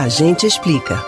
A gente explica.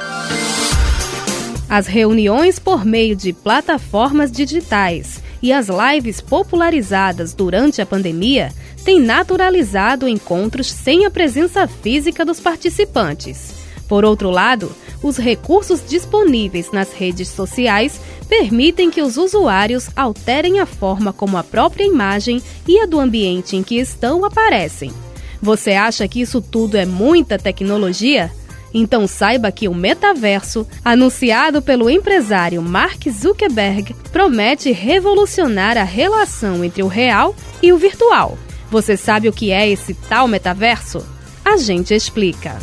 As reuniões por meio de plataformas digitais e as lives popularizadas durante a pandemia têm naturalizado encontros sem a presença física dos participantes. Por outro lado, os recursos disponíveis nas redes sociais permitem que os usuários alterem a forma como a própria imagem e a do ambiente em que estão aparecem. Você acha que isso tudo é muita tecnologia? Então saiba que o metaverso, anunciado pelo empresário Mark Zuckerberg, promete revolucionar a relação entre o real e o virtual. Você sabe o que é esse tal metaverso? A gente explica.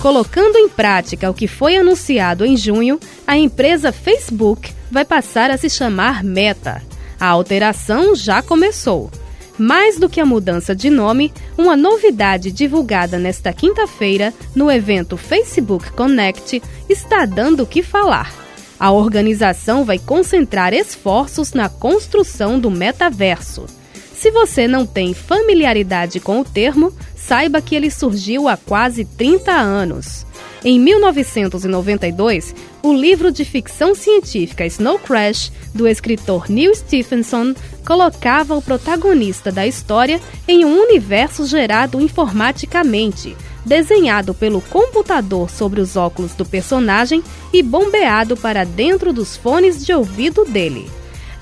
Colocando em prática o que foi anunciado em junho, a empresa Facebook vai passar a se chamar Meta. A alteração já começou. Mais do que a mudança de nome, uma novidade divulgada nesta quinta-feira no evento Facebook Connect está dando o que falar. A organização vai concentrar esforços na construção do metaverso. Se você não tem familiaridade com o termo, saiba que ele surgiu há quase 30 anos. Em 1992, o livro de ficção científica Snow Crash, do escritor Neil Stephenson, colocava o protagonista da história em um universo gerado informaticamente, desenhado pelo computador sobre os óculos do personagem e bombeado para dentro dos fones de ouvido dele.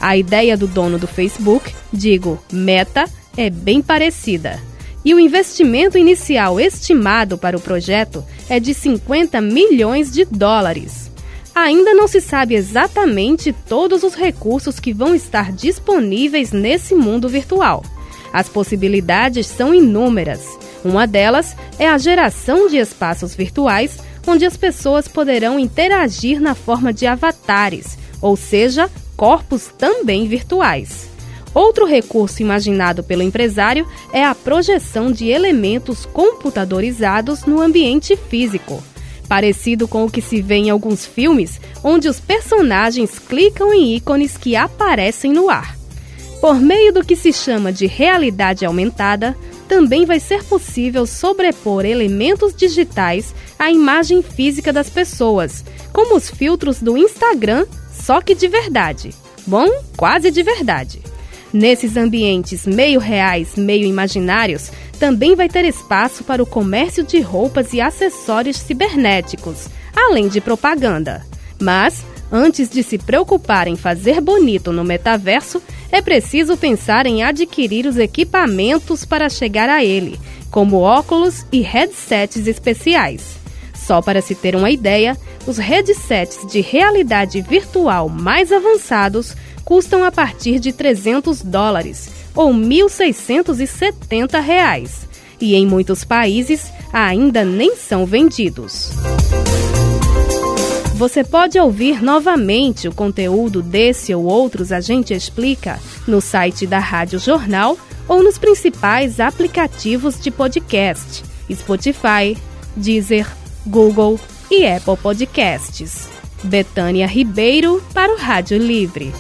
A ideia do dono do Facebook, digo, Meta, é bem parecida. E o investimento inicial estimado para o projeto é de 50 milhões de dólares. Ainda não se sabe exatamente todos os recursos que vão estar disponíveis nesse mundo virtual. As possibilidades são inúmeras. Uma delas é a geração de espaços virtuais onde as pessoas poderão interagir na forma de avatares, ou seja, corpos também virtuais. Outro recurso imaginado pelo empresário é a projeção de elementos computadorizados no ambiente físico, parecido com o que se vê em alguns filmes, onde os personagens clicam em ícones que aparecem no ar. Por meio do que se chama de realidade aumentada, também vai ser possível sobrepor elementos digitais à imagem física das pessoas, como os filtros do Instagram só que de verdade. Bom, quase de verdade. Nesses ambientes meio reais, meio imaginários, também vai ter espaço para o comércio de roupas e acessórios cibernéticos, além de propaganda. Mas, antes de se preocupar em fazer bonito no metaverso, é preciso pensar em adquirir os equipamentos para chegar a ele, como óculos e headsets especiais. Só para se ter uma ideia, os headsets de realidade virtual mais avançados custam a partir de 300 dólares ou 1.670 reais. E em muitos países ainda nem são vendidos. Você pode ouvir novamente o conteúdo desse ou outros A Gente Explica no site da Rádio Jornal ou nos principais aplicativos de podcast: Spotify, Deezer, Google e Apple Podcasts. Betânia Ribeiro para o Rádio Livre.